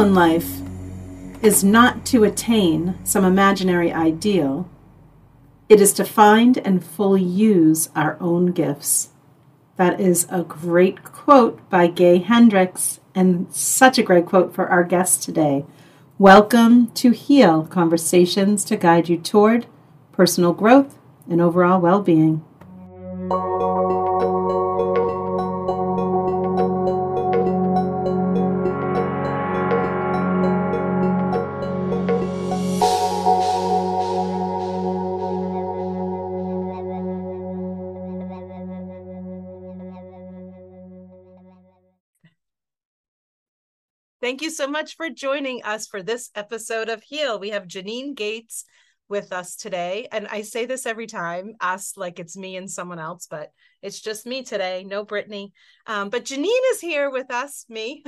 In life is not to attain some imaginary ideal, it is to find and fully use our own gifts. That is a great quote by Gay Hendricks, and such a great quote for our guest today. Welcome to Heal Conversations to guide you toward personal growth and overall well being. Thank you so much for joining us for this episode of Heal. We have Janine Gates with us today. And I say this every time, us like it's me and someone else, but it's just me today, no Brittany. Um, but Janine is here with us, me.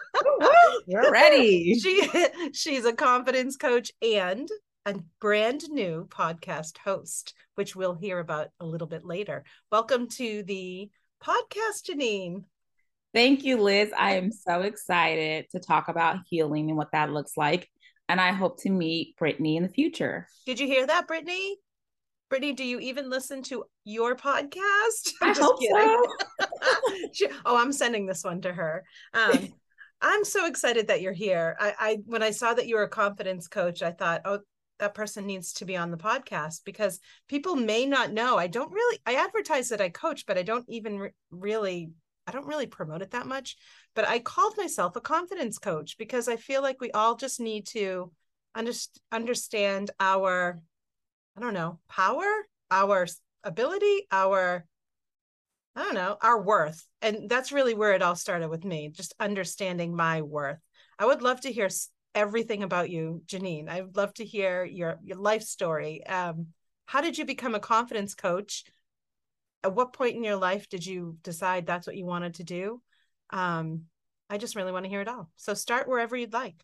You're ready. she she's a confidence coach and a brand new podcast host, which we'll hear about a little bit later. Welcome to the podcast, Janine. Thank you, Liz. I am so excited to talk about healing and what that looks like. And I hope to meet Brittany in the future. Did you hear that, Brittany? Brittany, do you even listen to your podcast? I hope kidding. so. oh, I'm sending this one to her. Um, I'm so excited that you're here. I, I when I saw that you were a confidence coach, I thought, oh, that person needs to be on the podcast because people may not know. I don't really. I advertise that I coach, but I don't even re- really I don't really promote it that much, but I called myself a confidence coach because I feel like we all just need to underst- understand our, I don't know, power, our ability, our, I don't know, our worth. And that's really where it all started with me, just understanding my worth. I would love to hear everything about you, Janine. I'd love to hear your your life story. Um, how did you become a confidence coach? At what point in your life did you decide that's what you wanted to do? Um, I just really want to hear it all. So start wherever you'd like.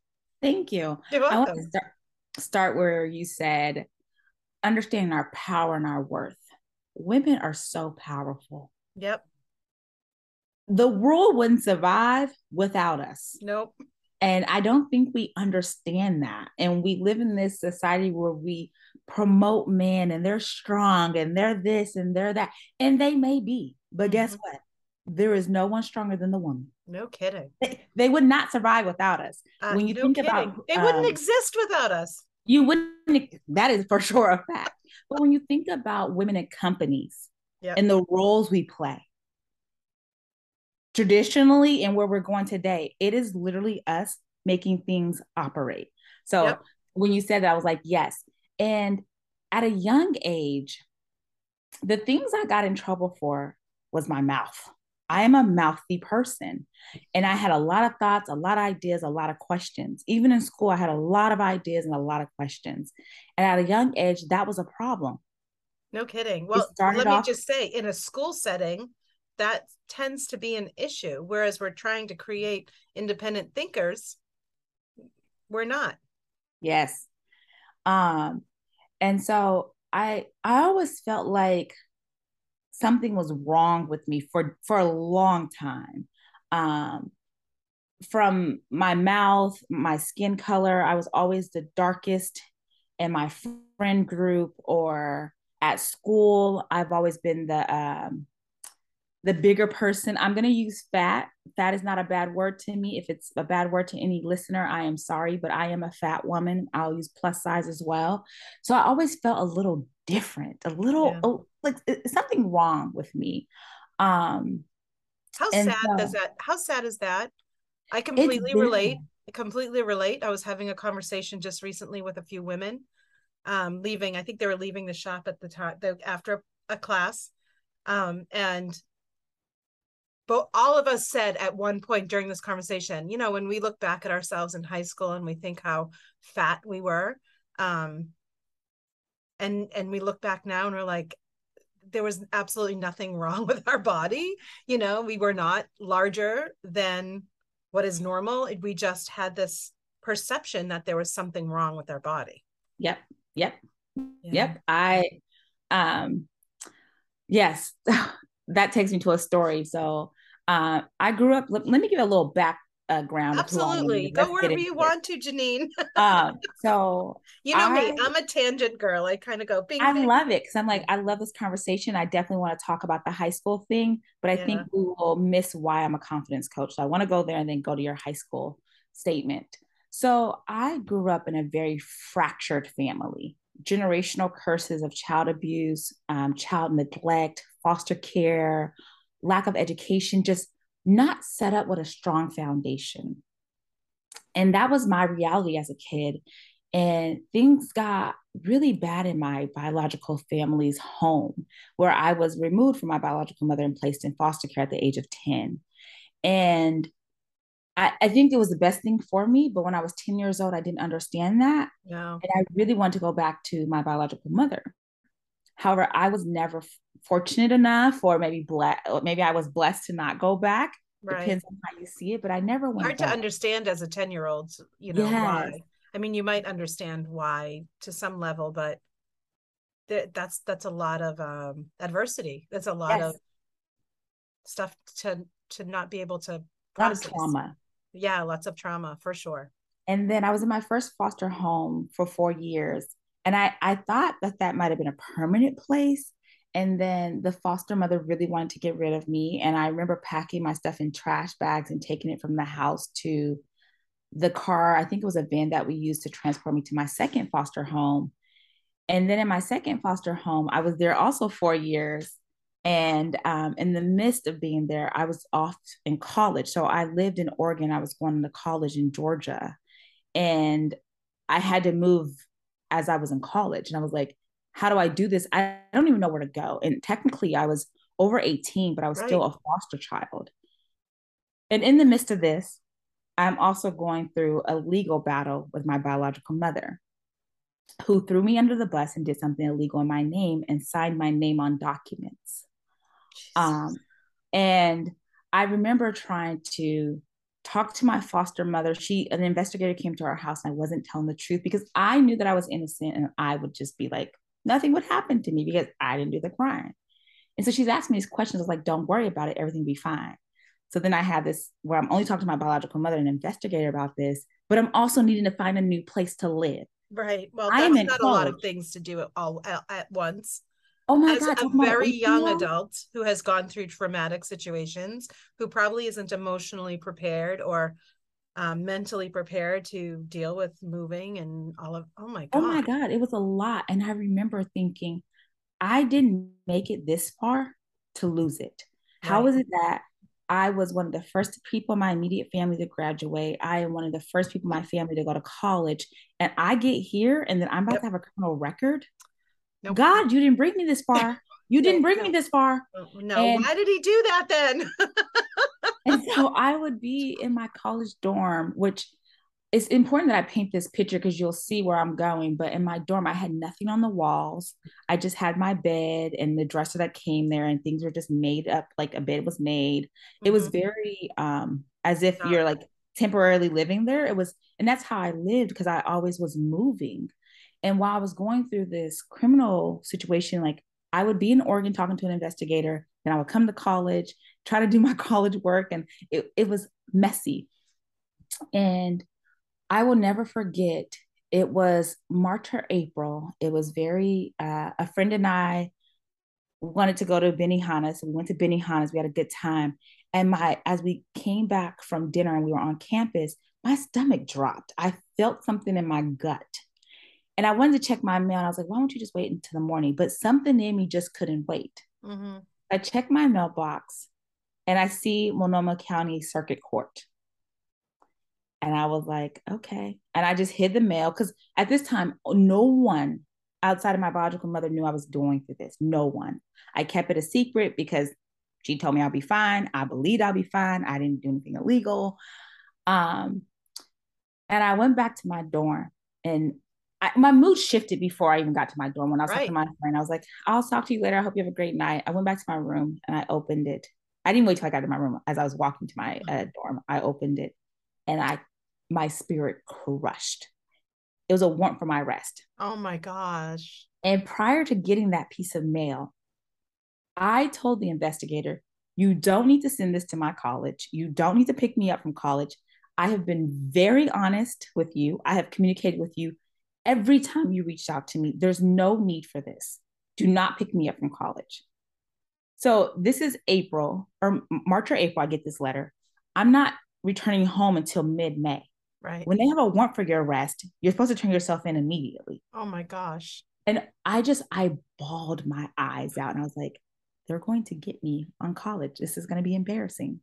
Thank you. I want to start, start where you said understanding our power and our worth. Women are so powerful. Yep. The world wouldn't survive without us. Nope. And I don't think we understand that. And we live in this society where we promote men and they're strong and they're this and they're that. And they may be. But mm-hmm. guess what? There is no one stronger than the woman. No kidding. They, they would not survive without us. Uh, when you no think kidding. about it, wouldn't um, exist without us. You wouldn't, that is for sure a fact. but when you think about women in companies yep. and the roles we play, traditionally and where we're going today, it is literally us making things operate. So yep. when you said that, I was like, yes. And at a young age, the things I got in trouble for was my mouth. I am a mouthy person. And I had a lot of thoughts, a lot of ideas, a lot of questions. Even in school, I had a lot of ideas and a lot of questions. And at a young age, that was a problem. No kidding. Well, let me just say in a school setting, that tends to be an issue. Whereas we're trying to create independent thinkers, we're not. Yes. Um, and so I I always felt like something was wrong with me for for a long time. Um, from my mouth, my skin color, I was always the darkest in my friend group or at school. I've always been the um, the bigger person. I'm going to use fat. Fat is not a bad word to me. If it's a bad word to any listener, I am sorry, but I am a fat woman. I'll use plus size as well. So I always felt a little different, a little yeah. oh, like something wrong with me. Um, how sad so, does that? How sad is that? I completely relate. I completely relate. I was having a conversation just recently with a few women, um, leaving. I think they were leaving the shop at the time after a class, um, and but all of us said at one point during this conversation you know when we look back at ourselves in high school and we think how fat we were um and and we look back now and we're like there was absolutely nothing wrong with our body. You know we were not larger than what is normal. We just had this perception that there was something wrong with our body. Yep. Yep. Yeah. yep. I um yes. That takes me to a story. So uh, I grew up, let, let, me give a little back uh. Absolutely. Go wherever you want to, Janine. um, so you know I, me, I'm a tangent girl. I kind of go bing, I bing. love it because I'm like, I love this conversation. I definitely want to talk about the high school thing, but I yeah. think we will miss why I'm a confidence coach. So I want to go there and then go to your high school statement. So I grew up in a very fractured family, generational curses of child abuse, um, child neglect, foster care, lack of education, just not set up with a strong foundation. And that was my reality as a kid. And things got really bad in my biological family's home, where I was removed from my biological mother and placed in foster care at the age of 10. And I, I think it was the best thing for me. But when I was 10 years old, I didn't understand that. Yeah. And I really wanted to go back to my biological mother. However, I was never fortunate enough, or maybe blessed, maybe I was blessed to not go back. Right. Depends on how you see it, but I never went. Hard back. to understand as a ten year old, you know yes. why. I mean, you might understand why to some level, but th- that's that's a lot of um, adversity. That's a lot yes. of stuff to to not be able to process. trauma. Yeah, lots of trauma for sure. And then I was in my first foster home for four years, and I, I thought that that might have been a permanent place. And then the foster mother really wanted to get rid of me. And I remember packing my stuff in trash bags and taking it from the house to the car. I think it was a van that we used to transport me to my second foster home. And then in my second foster home, I was there also four years. And um, in the midst of being there, I was off in college. So I lived in Oregon. I was going to college in Georgia. And I had to move as I was in college. And I was like, how do I do this? I don't even know where to go. And technically, I was over 18, but I was right. still a foster child. And in the midst of this, I'm also going through a legal battle with my biological mother, who threw me under the bus and did something illegal in my name and signed my name on documents. Um, and I remember trying to talk to my foster mother. She, an investigator came to our house and I wasn't telling the truth because I knew that I was innocent and I would just be like, nothing would happen to me because I didn't do the crime. And so she's asking me these questions. I was like, don't worry about it. Everything will be fine. So then I have this where I'm only talking to my biological mother and investigator about this, but I'm also needing to find a new place to live. Right. Well, that's not college. a lot of things to do all at, at once. Oh my As God. A very young adult who has gone through traumatic situations, who probably isn't emotionally prepared or um, mentally prepared to deal with moving and all of, oh my God. Oh my God. It was a lot. And I remember thinking, I didn't make it this far to lose it. Right. How is it that I was one of the first people in my immediate family to graduate. I am one of the first people in my family to go to college. And I get here and then I'm about yep. to have a criminal record. Nope. God, you didn't bring me this far. You didn't bring me this far. No, and, why did he do that then? and so I would be in my college dorm, which it's important that I paint this picture because you'll see where I'm going. But in my dorm, I had nothing on the walls. I just had my bed and the dresser that came there, and things were just made up like a bed was made. Mm-hmm. It was mm-hmm. very um as if you're like temporarily living there. It was, and that's how I lived because I always was moving. And while I was going through this criminal situation, like I would be in Oregon talking to an investigator, then I would come to college, try to do my college work, and it, it was messy. And I will never forget, it was March or April. It was very, uh, a friend and I wanted to go to Benihana. So we went to Benihana's, we had a good time. And my, as we came back from dinner and we were on campus, my stomach dropped. I felt something in my gut. And I wanted to check my mail. And I was like, why don't you just wait until the morning? But something in me just couldn't wait. Mm-hmm. I checked my mailbox and I see Multnomah County Circuit Court. And I was like, okay. And I just hid the mail because at this time, no one outside of my biological mother knew I was going through this. No one. I kept it a secret because she told me I'll be fine. I believed I'll be fine. I didn't do anything illegal. Um, and I went back to my dorm and I, my mood shifted before I even got to my dorm. When I was right. talking to my friend, I was like, "I'll talk to you later. I hope you have a great night." I went back to my room and I opened it. I didn't wait till I got to my room. As I was walking to my uh, dorm, I opened it, and I, my spirit crushed. It was a warrant for my arrest. Oh my gosh! And prior to getting that piece of mail, I told the investigator, "You don't need to send this to my college. You don't need to pick me up from college. I have been very honest with you. I have communicated with you every time you reached out to me. There's no need for this. Do not pick me up from college. So this is April or March or April. I get this letter. I'm not returning home until mid May. Right. When they have a warrant for your arrest, you're supposed to turn yourself in immediately. Oh my gosh. And I just, I bawled my eyes out and I was like, they're going to get me on college. This is going to be embarrassing.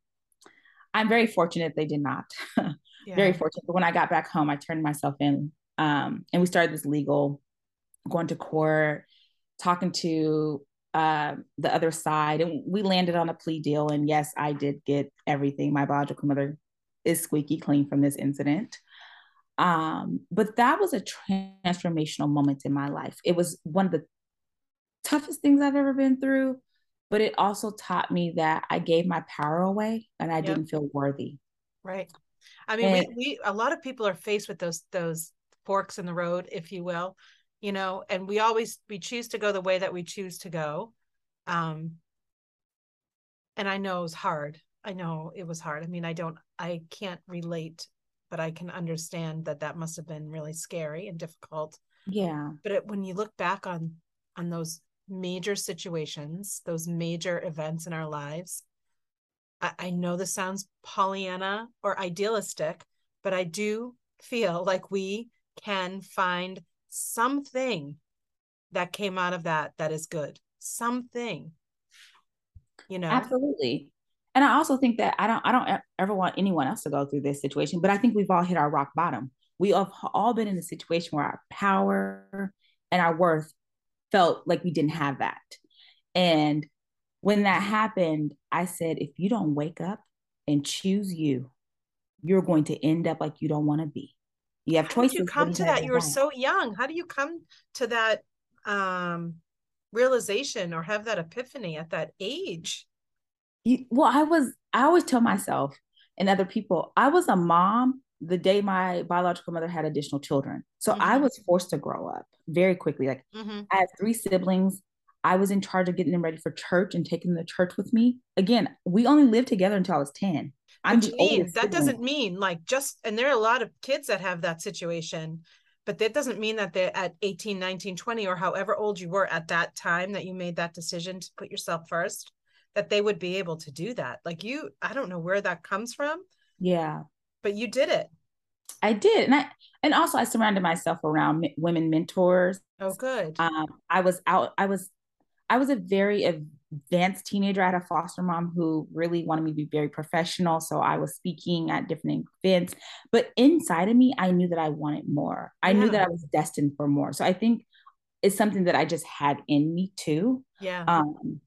I'm very fortunate they did not. yeah. Very fortunate. But when I got back home, I turned myself in um, and we started this legal, going to court, talking to uh, the other side. And we landed on a plea deal. And yes, I did get everything. My biological mother is squeaky clean from this incident. Um, but that was a transformational moment in my life. It was one of the toughest things I've ever been through, but it also taught me that I gave my power away and I yep. didn't feel worthy. Right. I mean, and, we, we a lot of people are faced with those those forks in the road, if you will, you know, and we always we choose to go the way that we choose to go. Um and I know it was hard. I know it was hard. I mean, I don't I can't relate but I can understand that that must have been really scary and difficult. Yeah. But it, when you look back on on those major situations, those major events in our lives, I, I know this sounds Pollyanna or idealistic, but I do feel like we can find something that came out of that that is good. Something. You know. Absolutely and I also think that I don't I don't ever want anyone else to go through this situation, but I think we've all hit our rock bottom. We have all been in a situation where our power and our worth felt like we didn't have that. And when that happened, I said, if you don't wake up and choose you, you're going to end up like you don't want to be. You have choices. How did you come to that? You were so young. How do you come to that um, realization or have that epiphany at that age? you, well, I was, I always tell myself and other people, I was a mom the day my biological mother had additional children. So mm-hmm. I was forced to grow up very quickly. Like mm-hmm. I have three siblings. I was in charge of getting them ready for church and taking them to church with me. Again, we only lived together until I was 10. I'm Which means that doesn't mean like just and there are a lot of kids that have that situation, but that doesn't mean that they're at 18, 19, 20, or however old you were at that time that you made that decision to put yourself first that they would be able to do that. Like you, I don't know where that comes from. Yeah. But you did it. I did. And I and also I surrounded myself around women mentors. Oh good. Um I was out I was I was a very advanced teenager. I had a foster mom who really wanted me to be very professional. So I was speaking at different events. But inside of me, I knew that I wanted more. I yeah. knew that I was destined for more. So I think it's something that I just had in me too. Yeah. Um,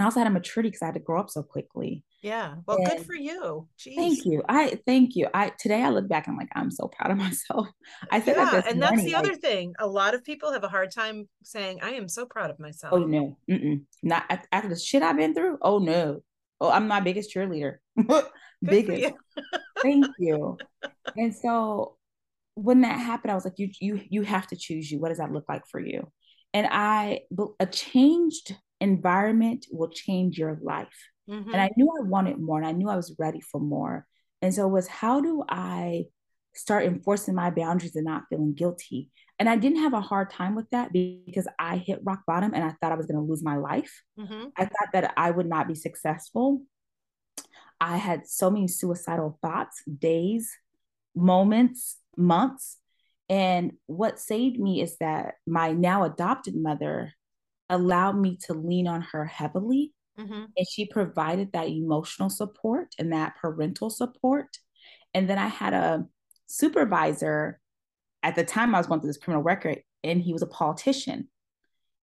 I also had a maturity because I had to grow up so quickly. Yeah. Well, and good for you. Jeez. Thank you. I thank you. I today I look back, I'm like, I'm so proud of myself. I said yeah, that and morning, that's the like, other thing. A lot of people have a hard time saying, I am so proud of oh, myself. Oh no, Mm-mm. not after the shit I've been through. Oh no. Oh, I'm my biggest cheerleader. biggest. You. thank you. And so when that happened, I was like, you you you have to choose you. What does that look like for you? And I a changed environment will change your life. Mm-hmm. And I knew I wanted more and I knew I was ready for more. And so it was how do I start enforcing my boundaries and not feeling guilty? And I didn't have a hard time with that because I hit rock bottom and I thought I was going to lose my life. Mm-hmm. I thought that I would not be successful. I had so many suicidal thoughts, days, moments, months. And what saved me is that my now adopted mother allowed me to lean on her heavily. Mm-hmm. And she provided that emotional support and that parental support. And then I had a supervisor at the time I was going through this criminal record, and he was a politician.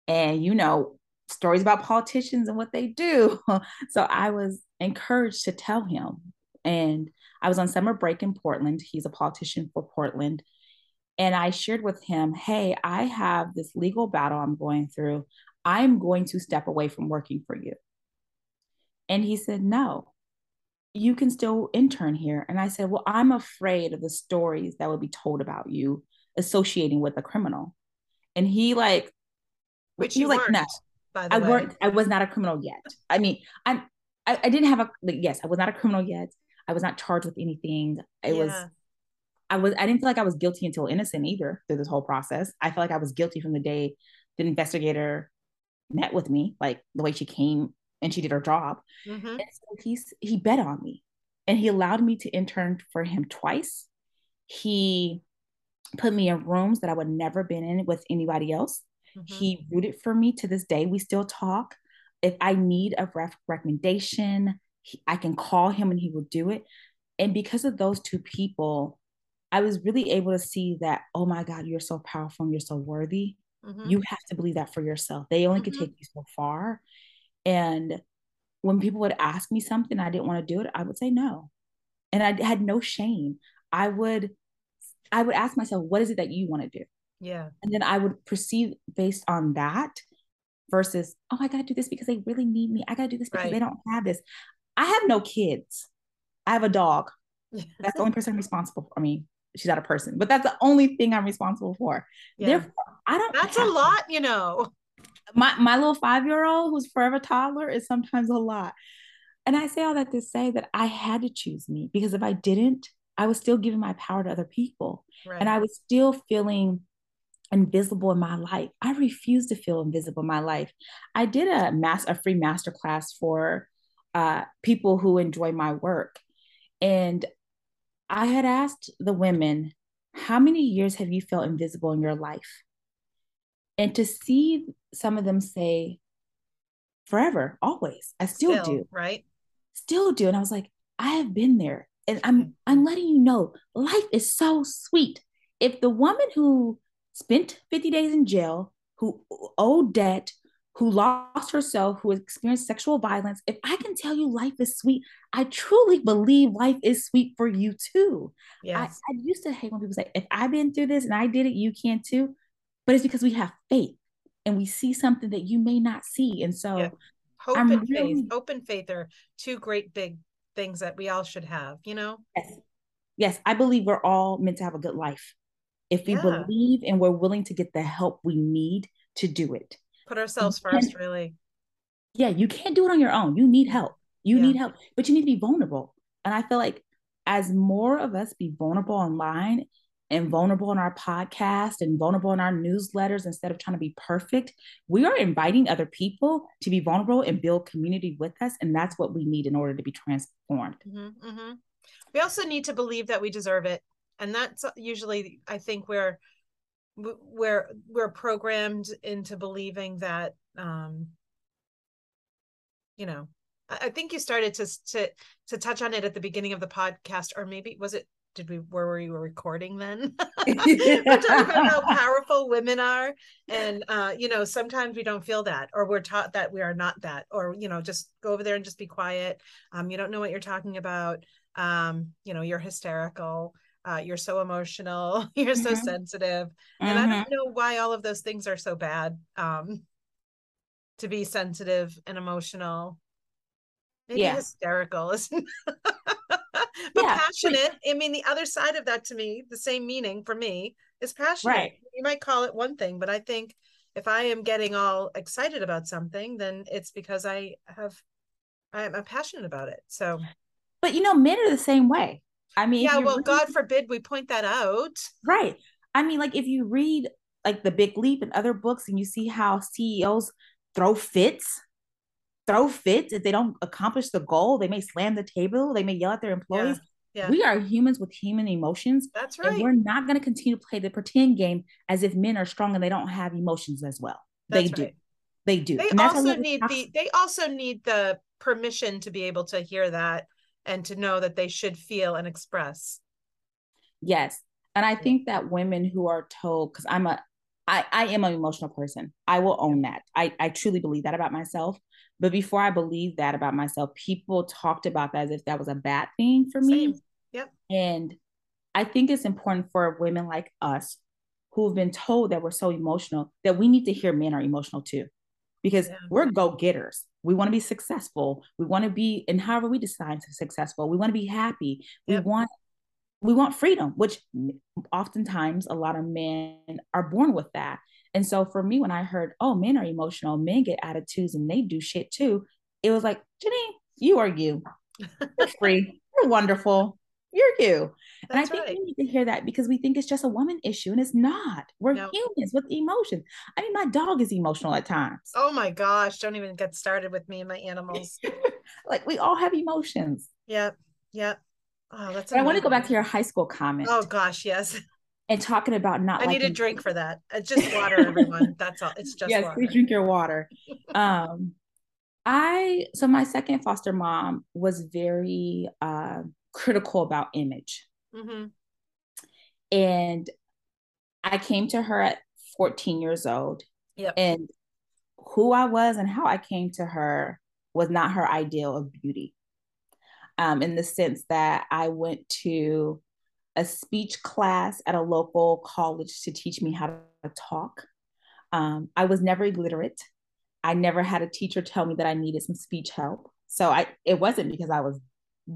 And you know, stories about politicians and what they do. so I was encouraged to tell him. And I was on summer break in Portland. He's a politician for Portland. And I shared with him, hey, I have this legal battle I'm going through. I'm going to step away from working for you. And he said, No, you can still intern here. And I said, Well, I'm afraid of the stories that would be told about you associating with a criminal. And he like, which you like, no, I way. weren't, I was not a criminal yet. I mean, I'm, I, I didn't have a, like, yes, I was not a criminal yet. I was not charged with anything. It yeah. was I was I didn't feel like I was guilty until innocent either through this whole process. I felt like I was guilty from the day the investigator met with me, like the way she came and she did her job. Mm-hmm. And so he's he bet on me and he allowed me to intern for him twice. He put me in rooms that I would never been in with anybody else. Mm-hmm. He rooted for me to this day. We still talk. If I need a ref- recommendation, he, I can call him and he will do it. And because of those two people, I was really able to see that, oh my God, you're so powerful and you're so worthy. Mm-hmm. You have to believe that for yourself. They only mm-hmm. can take you so far. And when people would ask me something, I didn't want to do it, I would say no. And I had no shame. I would I would ask myself, what is it that you want to do? Yeah. And then I would proceed based on that versus, oh, I gotta do this because they really need me. I gotta do this because right. they don't have this. I have no kids. I have a dog. That's the only person responsible for. Mean, she's not a person, but that's the only thing I'm responsible for. Yeah. Therefore, I don't That's a lot, you know. My my little five-year-old who's forever toddler is sometimes a lot. And I say all that to say that I had to choose me because if I didn't, I was still giving my power to other people. Right. And I was still feeling invisible in my life. I refused to feel invisible in my life. I did a mass a free master class for uh, people who enjoy my work. And I had asked the women, how many years have you felt invisible in your life? And to see some of them say, forever, always. I still, still do. Right. Still do. And I was like, I have been there. And I'm mm-hmm. I'm letting you know life is so sweet. If the woman who spent 50 days in jail, who owed debt, who lost herself, who experienced sexual violence, if I can tell you life is sweet, I truly believe life is sweet for you too. Yes. I, I used to hate when people say, if I've been through this and I did it, you can too. But it's because we have faith and we see something that you may not see. And so yeah. hope I'm and really, faith, hope and faith are two great big things that we all should have, you know? Yes. Yes. I believe we're all meant to have a good life. If we yeah. believe and we're willing to get the help we need to do it put ourselves first really. Yeah you can't do it on your own. You need help. You yeah. need help but you need to be vulnerable. And i feel like as more of us be vulnerable online and vulnerable in our podcast and vulnerable in our newsletters instead of trying to be perfect we are inviting other people to be vulnerable and build community with us and that's what we need in order to be transformed. Mm-hmm, mm-hmm. we also need to believe that we deserve it and that's usually i think where we're we're programmed into believing that um you know I, think you started to to to touch on it at the beginning of the podcast or maybe was it did we where were you recording then? We're talking about how powerful women are and uh you know sometimes we don't feel that or we're taught that we are not that or you know just go over there and just be quiet. Um you don't know what you're talking about. Um you know you're hysterical uh, you're so emotional you're so mm-hmm. sensitive and mm-hmm. i don't know why all of those things are so bad um to be sensitive and emotional maybe yeah. hysterical isn't but yeah. passionate i mean the other side of that to me the same meaning for me is passionate right. you might call it one thing but i think if i am getting all excited about something then it's because i have I'm passionate about it so but you know men are the same way I mean, yeah, well, read, God forbid we point that out. Right. I mean, like if you read like The Big Leap and other books and you see how CEOs throw fits, throw fits if they don't accomplish the goal, they may slam the table, they may yell at their employees. Yeah. Yeah. We are humans with human emotions. That's right. And we're not going to continue to play the pretend game as if men are strong and they don't have emotions as well. That's they right. do. They do. They also need the they also need the permission to be able to hear that and to know that they should feel and express. Yes. And I think that women who are told, because I'm a I, I am an emotional person. I will own that. I, I truly believe that about myself. But before I believed that about myself, people talked about that as if that was a bad thing for me. Same. Yep. And I think it's important for women like us who have been told that we're so emotional that we need to hear men are emotional too because yeah. we're go getters. We want to be successful. We want to be, and however we decide to be successful, we want to be happy. Yep. We want we want freedom, which oftentimes a lot of men are born with that. And so for me, when I heard, oh, men are emotional, men get attitudes and they do shit too, it was like, Janine, you are you. You're free. you're wonderful. You're you. That's and I think right. we need to hear that because we think it's just a woman issue and it's not. We're No. humans with emotions. I mean, my dog is emotional at times. Oh my gosh, don't even get started with me and my animals. like we all have emotions. Yep. Yep. Oh, that's I want to go back to your high school comment Oh gosh, yes. and talking about not I need a drink for that. It's just water, everyone. That's all. It's just yes, water. please drink your water. um, I so my second foster mom was very uh, critical about image, hmm and I came to her at 14 years old, Yep. and who I was and how I came to her was not her ideal of beauty. Um, in the sense that I went to a speech class at a local college to teach me how to talk. Um, I was never illiterate. I never had a teacher tell me that I needed some speech help. So I it wasn't because I was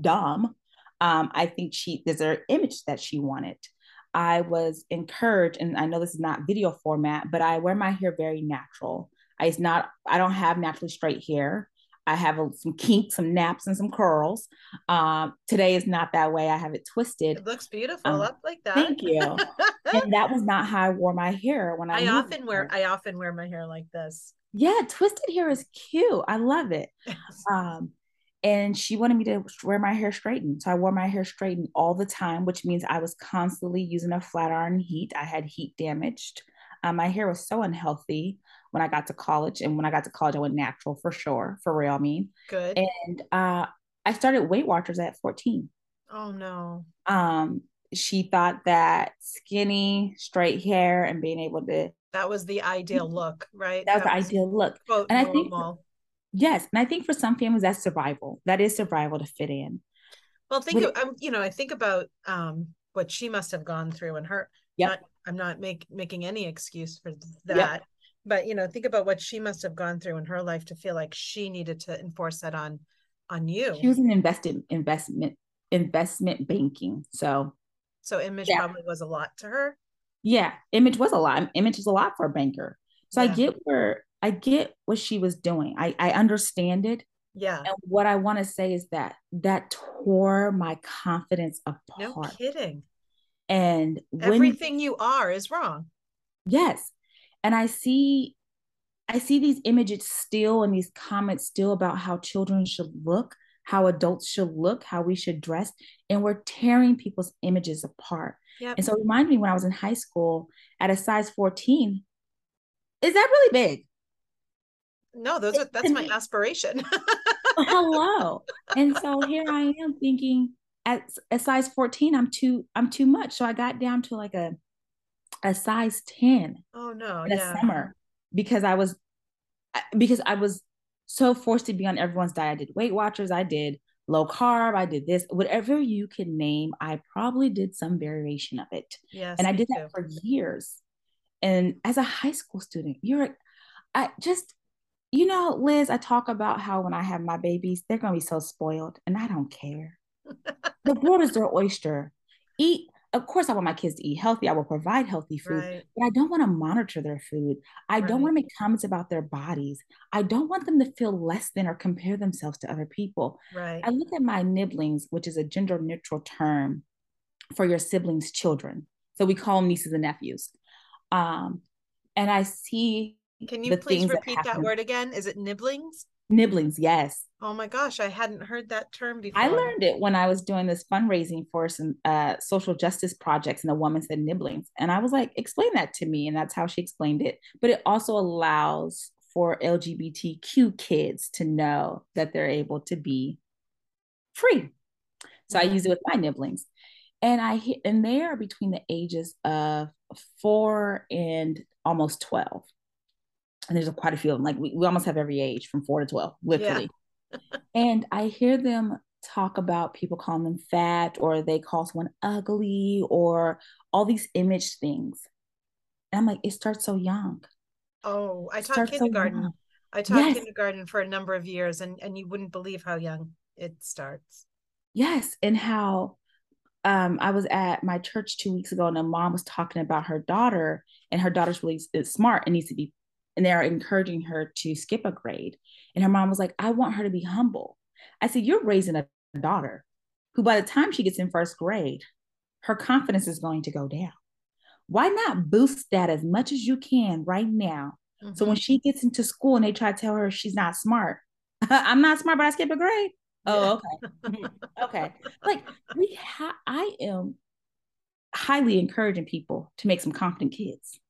dumb. Um, I think she there's an image that she wanted. I was encouraged, and I know this is not video format, but I wear my hair very natural. I it's not I don't have naturally straight hair. I have a, some kinks, some naps, and some curls. Um, today is not that way. I have it twisted. It looks beautiful Um, up like that. Thank you. and that was not how I wore my hair when I. I often wear. I often wear my hair like this. Yeah, twisted hair is cute. I love it. Um, and she wanted me to wear my hair straightened. So I wore my hair straightened all the time, which means I was constantly using a flat iron heat. I had heat damaged. Um, my hair was so unhealthy when I got to college. And when I got to college, I went natural for sure, for real. I mean, Good. and uh, I started Weight Watchers at 14. oh no. Um, she thought that skinny, straight hair and being able to, That was the ideal look, right? that was the ideal look. And I think- normal. Yes. And I think for some families, that's survival. That is survival to fit in. Well, think of, um, you know, I think about um what she must have gone through and her. Yep. Not, I'm not make, making any excuse for that, but you know, think about what she must have gone through in her life to feel like she needed to enforce that on on you. She was an invested investment investment banking. So so image Yeah. probably was a lot to her. yeah, image was a lot. Image is a lot for a banker. So I get where I get what she was doing. I, I understand it. Yeah. And what I want to say is that that tore my confidence apart. No kidding. And when Everything you are is wrong. Yes. And I see I see these images still and these comments still about how children should look, how adults should look, how we should dress, and we're tearing people's images apart. Yep. And so it reminded me when I was in high school at a size 14, is that really big? No, those are that's my aspiration. Hello. And so here I am thinking at a size 14, I'm too I'm too much. So I got down to like a a size 10. oh no, yeah. summer because I was because I was so forced to be on everyone's diet. I did Weight Watchers, I did low carb, I did this, whatever you can name, I probably did some variation of it. Yes. and I did too. that for years. And as a high school student, you're I just you know, Liz, I talk about how when I have my babies, they're gonna be so spoiled, and I don't care. the world is their oyster. Eat, of course, I want my kids to eat healthy. I will provide healthy food, Right. but I don't want to monitor their food. I don't want to make comments about their bodies. I don't want them to feel less than or compare themselves to other people. Right. I look at my nibblings, which is a gender neutral term for your siblings' children. So we call them nieces and nephews. Um, and I see Can you please things that repeat that word again? Is it nibblings? nibblings, yes. Oh my gosh, I hadn't heard that term before. I learned it when I was doing this fundraising for some uh, social justice projects, and the woman said nibblings. And I was like, explain that to me. And that's how she explained it. But it also allows for LGBTQ kids to know that they're able to be free. So I Mhm. use it with my nibblings. And I and they are between the ages of four and almost 12. And there's a, quite a few of them. Like we, we almost have every age from four to 12, literally. and I hear them talk about people calling them fat or they call someone ugly or all these image things. And I'm like, it starts so young. Oh, I taught so kindergarten. young. I taught Yes. kindergarten for a number of years, and and you wouldn't believe how young it starts. Yes, and how um, I was at my church two weeks ago, and a mom was talking about her daughter, and her daughter's really is smart and needs to be, and they're encouraging her to skip a grade. And her mom was like, "I want her to be humble." I said, "You're raising a daughter. who by the time she gets in first grade, her confidence is going to go down. Why not boost that as much as you can right now? Mm-hmm. So when she gets into school and they try to tell her she's not smart, I'm not smart, but I skip a grade. Oh, okay. okay. Like we have I am highly encouraging people to make some confident kids.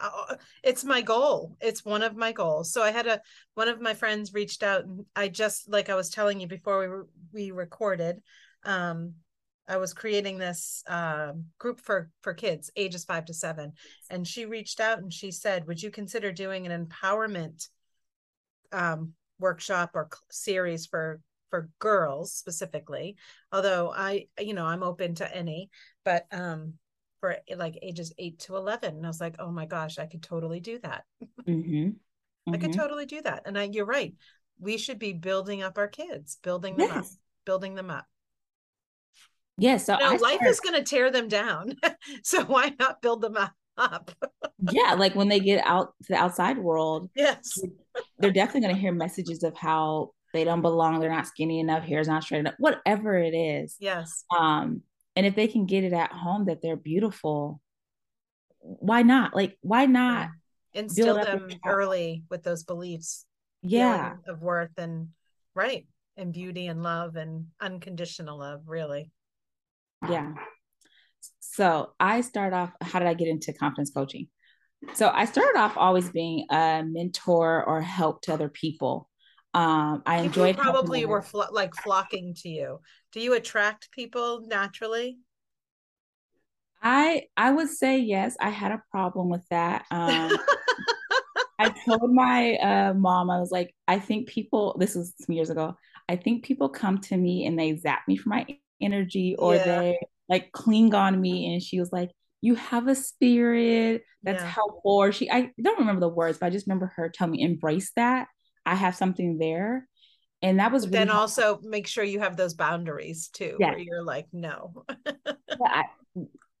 Uh, it's my goal. It's one of my goals. So I had a one of my friends reached out and I just like I was telling you before we we recorded um I was creating this uh, group for for kids ages 5 to 7 and she reached out and she said, "Would you consider doing an empowerment um workshop or series for for girls specifically although i you know i'm open to any but um for like ages 8 to 11 and i was like oh my gosh i could totally do that mm-hmm. Mm-hmm. i could mm-hmm. totally do that and I, you're right we should be building up our kids building them yes. up building them up yes yeah, so life is going to tear them down so why not build them up up. yeah, like when they get out to the outside world, yes, they're definitely going to hear messages of how they don't belong, they're not skinny enough, hair's not straight enough, whatever it is. Yes. Um, and if they can get it at home that they're beautiful, why not? Like, why not yeah. instill them early with those beliefs? Yeah, of worth and right and beauty and love and unconditional love, really. Yeah. So I start off, how did I get into confidence coaching? So I started off always being a mentor or help to other people. Um, I people enjoyed probably were fl- like flocking to you. Do you attract people naturally? I I would say yes. I had a problem with that. Um, I told my uh, mom, I was like, I think people. This was some years ago. I think people come to me and they zap me for my energy, or yeah. they like cling on me and she was like you have a spirit that's yeah. helpful or she i don't remember the words but i just remember her telling me embrace that i have something there and that was really then helpful. also make sure you have those boundaries too yeah. where you're like no I,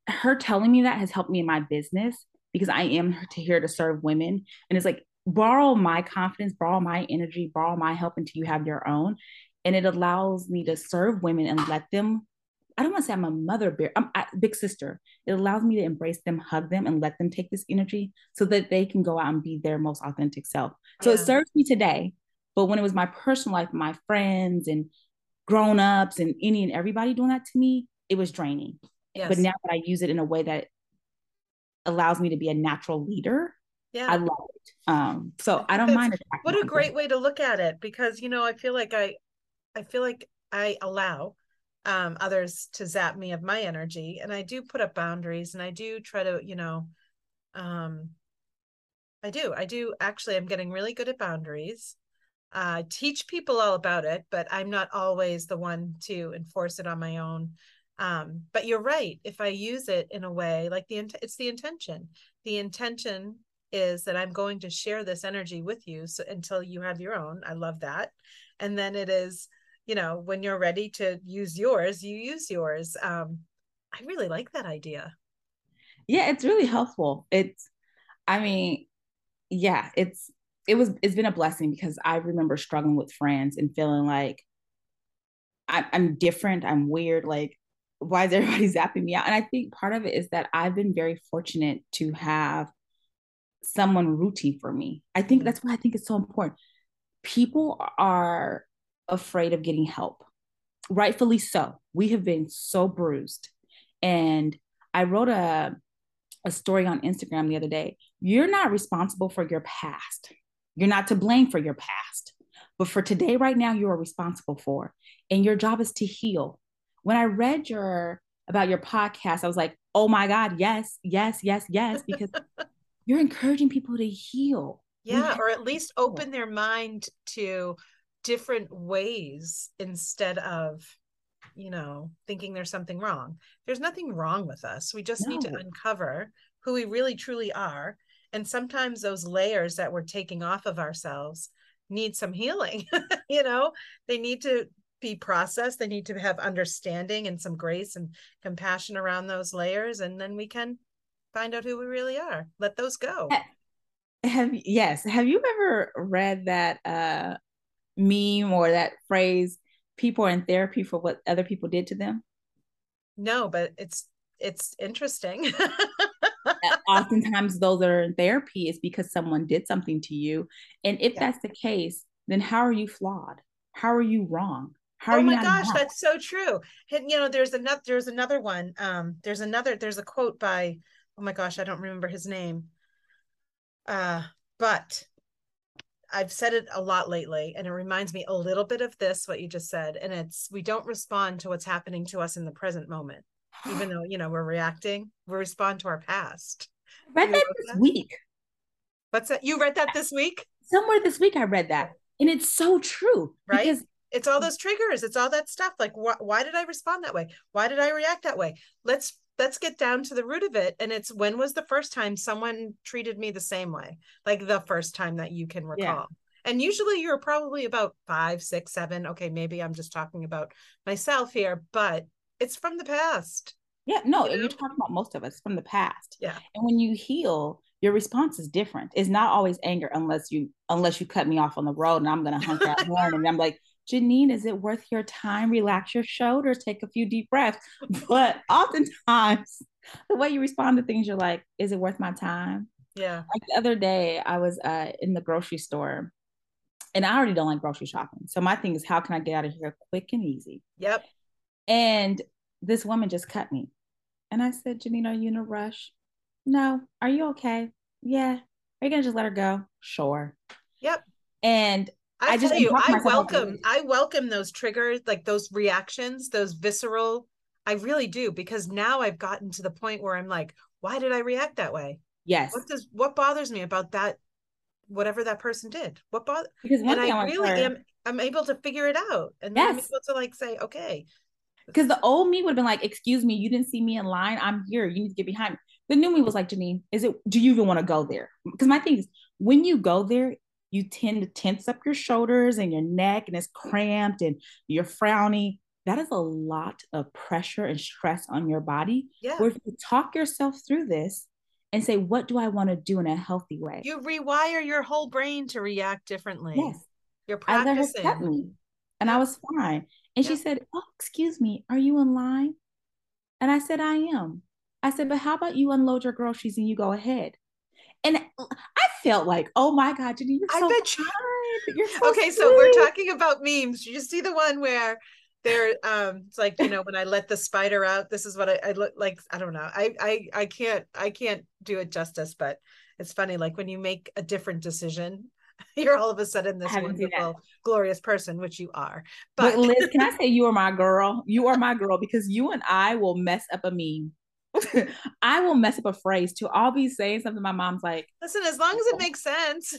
her telling me that has helped me in my business because i am here to serve women and it's like borrow my confidence borrow my energy borrow my help until you have your own and it allows me to serve women and let them I don't want to say I'm a mother bear, I'm a big sister. It allows me to embrace them, hug them, and let them take this energy so that they can go out and be their most authentic self. So yeah. it serves me today. But when it was my personal life, my friends and grown ups and any and everybody doing that to me, it was draining. Yes. But now that I use it in a way that allows me to be a natural leader, yeah. I love it. Um, so I, I don't mind. What a great way to look at it because you know I feel like I, I feel like I allow um, others to zap me of my energy. And i do put up boundaries and i do try to you know um, i do i do actually i'm getting really good at boundaries. Uh, teach people all about it but i'm not always the one to enforce it on my own. Um, but you're right if i use it in a way like the it's the intention. The intention is that i'm going to share this energy with you so, until you have your own. I love that. And then it is you know when you're ready to use yours you use yours. Um i really like that idea. Yeah it's really helpful. It's i mean yeah it's it was it's been a blessing because i remember struggling with friends and feeling like I, i'm different i'm weird like why is everybody zapping me out? And i think part of it is that i've been very fortunate to have someone rooting for me. I think mm-hmm. that's why i think it's so important. People are afraid of getting help. Rightfully so. We have been so bruised. And I wrote a, a story on Instagram the other day. You're not responsible for your past. You're not to blame for your past. But for today, right now, you are responsible for. And your job is to heal. When I read your about your podcast, I was like, oh my God, yes, yes, yes, yes, because you're encouraging people to heal. Yeah, or at least open their mind to different ways instead of you know thinking there's something wrong. There's nothing wrong with us. We just no. need to uncover who we really truly are. And sometimes those layers that we're taking off of ourselves need some healing you know? They need to be processed. They need to have understanding and some grace and compassion around those layers. And then we can find out who we really are. Let those go. Have yes. Have you ever read that uh meme or that phrase people are in therapy for what other people did to them? No, but it's it's interesting. Oftentimes, those that are in therapy is because someone did something to you. And if yeah. that's the case, then how are you flawed? How are you wrong? How oh my gosh, that's so true. And you know, there's another there's another one. Um, there's another, there's a quote by oh my gosh, I don't remember his name. Uh, but I've said it a lot lately, and it reminds me a little bit of this, what you just said. And it's we don't respond to what's happening to us in the present moment, even though you know we're reacting, we respond to our past. I read that this that? week. What's that? You read that this week? Somewhere this week I read that. And it's so true. Right. Because it's all those triggers. It's all that stuff. Like wh- why did I respond that way? Why did I react that way? Let's let's get down to the root of it and it's when was the first time someone treated me the same way? Like the first time that you can recall. Yeah. and usually you're probably about five six seven okay maybe i'm just talking about myself here but it's from the past. Yeah no you know? you're talking about most of us from the past. Yeah. And when you heal your response is different. It's not always anger unless you unless you cut me off on the road and i'm gonna hunt that horn and i'm like Janine, is it worth your time? Relax your shoulders, take a few deep breaths. But oftentimes, the way you respond to things, you're like, is it worth my time? Yeah. Like the other day, I was uh, in the grocery store and I already don't like grocery shopping. So my thing is, how can I get out of here quick and easy? Yep. And this woman just cut me. And I said, Janine, are you in a rush? No. Are you okay? Yeah. Are you going to just let her go? Sure. Yep. And I, I just you, I welcome, I welcome those triggers, like those reactions, those visceral. I really do because now I've gotten to the point where I'm like, why did I react that way? Yes. What does what bothers me about that? Whatever that person did, what bother? Because and I really am. I'm able to figure it out, and then yes. I'm able to like say, okay. Because the old me would have been like, "Excuse me, you didn't see me in line. I'm here. You need to get behind me." The new me was like, "Janine, is it? Do you even want to go there?" Because my thing is, when you go there, you tend to tense up your shoulders and your neck and it's cramped and you're frowning. That is a lot of pressure and stress on your body. Yeah. where if you talk yourself through this and say what do i want to do in a healthy way? You rewire your whole brain to react differently. Yes. You're practicing I let her me, and i was fine. And yeah. she said oh excuse me are you in line? And i said i am. I said but how about you unload your groceries and you go ahead? And I felt like, oh my God, Janine, you're I so bet you. You're so okay, sweet. so we're talking about memes. You see the one where they're um it's like you know when i let the spider out this is what i, I look like i don't know I, I i can't i can't do it justice but it's funny like when you make a different decision you're all of a sudden this wonderful glorious person which you are but, but liz can i say you are my girl you are my girl because you and i will mess up a meme I will mess up a phrase too. I'll be saying something. My mom's like, "Listen, as long as it makes sense."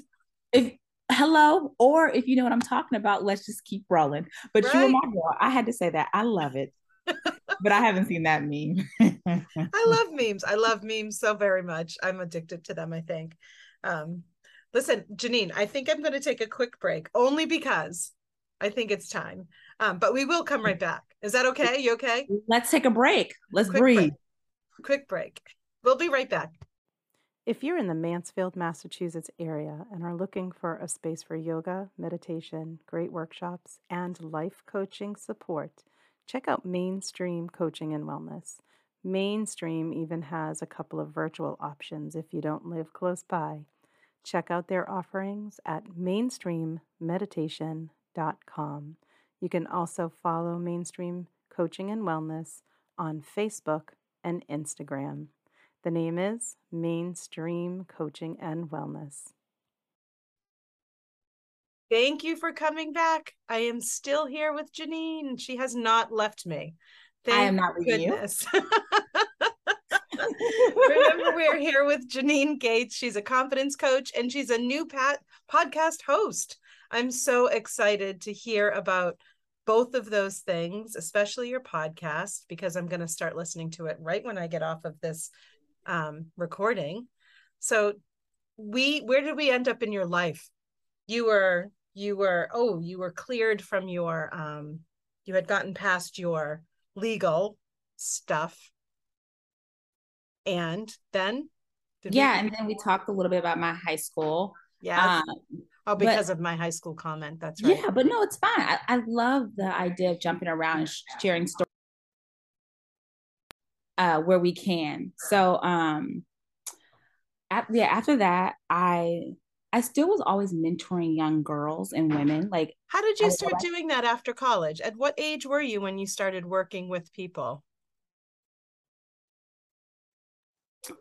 If hello, or if you know what I'm talking about, let's just keep rolling. But right. you are my girl. I had to say that. I love it. but I haven't seen that meme. I love memes. I love memes so very much. I'm addicted to them. I think. Um, listen, Janine, I think I'm going to take a quick break only because I think it's time. Um, but we will come right back. Is that okay? You okay? Let's take a break. Let's quick breathe. Break quick break. We'll be right back. If you're in the Mansfield, Massachusetts area and are looking for a space for yoga, meditation, great workshops, and life coaching support, check out Mainstream Coaching and Wellness. Mainstream even has a couple of virtual options if you don't live close by. Check out their offerings at mainstreammeditation.com. You can also follow Mainstream Coaching and Wellness on Facebook and Instagram. The name is Mainstream Coaching and Wellness. Thank you for coming back. I am still here with Janine. She has not left me. Thank I am not goodness. Remember, we're here with Janine Gates. She's a confidence coach and she's a new pat- podcast host. I'm so excited to hear about both of those things, especially your podcast, because I'm going to start listening to it right when I get off of this um, recording. So, we where did we end up in your life? You were you were oh you were cleared from your um you had gotten past your legal stuff and then yeah we- and then we talked a little bit about my high school yeah um, Oh, because but, of my high school comment. That's right. Yeah, but no, it's fine. I, I love the idea of jumping around and sharing stories uh, where we can. So, um, at, yeah, after that, I I still was always mentoring young girls and women. Like, how did you start doing that after college? At what age were you when you started working with people?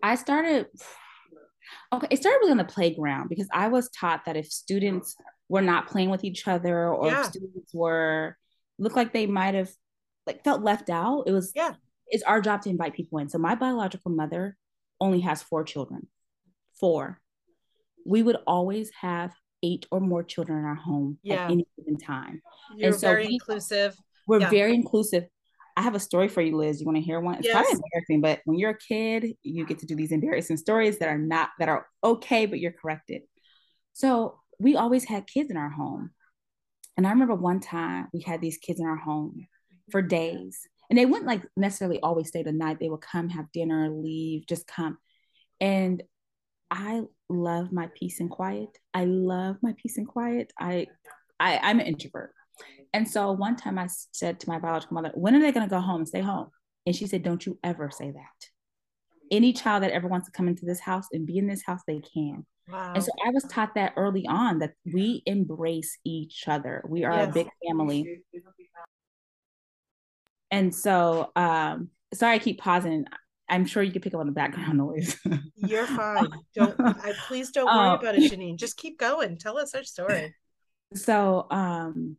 I started, okay, it started really on the playground because I was taught that if students were not playing with each other or yeah. students were, looked like they might have like felt left out, it was, yeah, it's our job to invite people in. So my biological mother only has four children, four we would always have eight or more children in our home yeah. at any given time. You're and so very we, inclusive. We're yeah. very inclusive. I have a story for you, Liz. You want to hear one? It's yes. kind of embarrassing, but when you're a kid, you get to do these embarrassing stories that are not that are okay, but you're corrected. So we always had kids in our home. And I remember one time we had these kids in our home for days. And they wouldn't like necessarily always stay the night. They would come, have dinner, leave, just come. And I love my peace and quiet. I love my peace and quiet. I, I I'm an introvert. And so one time I said to my biological mother, when are they going to go home? Stay home. And she said, don't you ever say that. Any child that ever wants to come into this house and be in this house, they can. Wow. And so I was taught that early on that we embrace each other. We are yes. a big family. And so, um, sorry, I keep pausing. I'm sure you can pick up on the background noise. You're fine. Don't I, please don't worry um, about it, Janine. Just keep going. Tell us our story. So um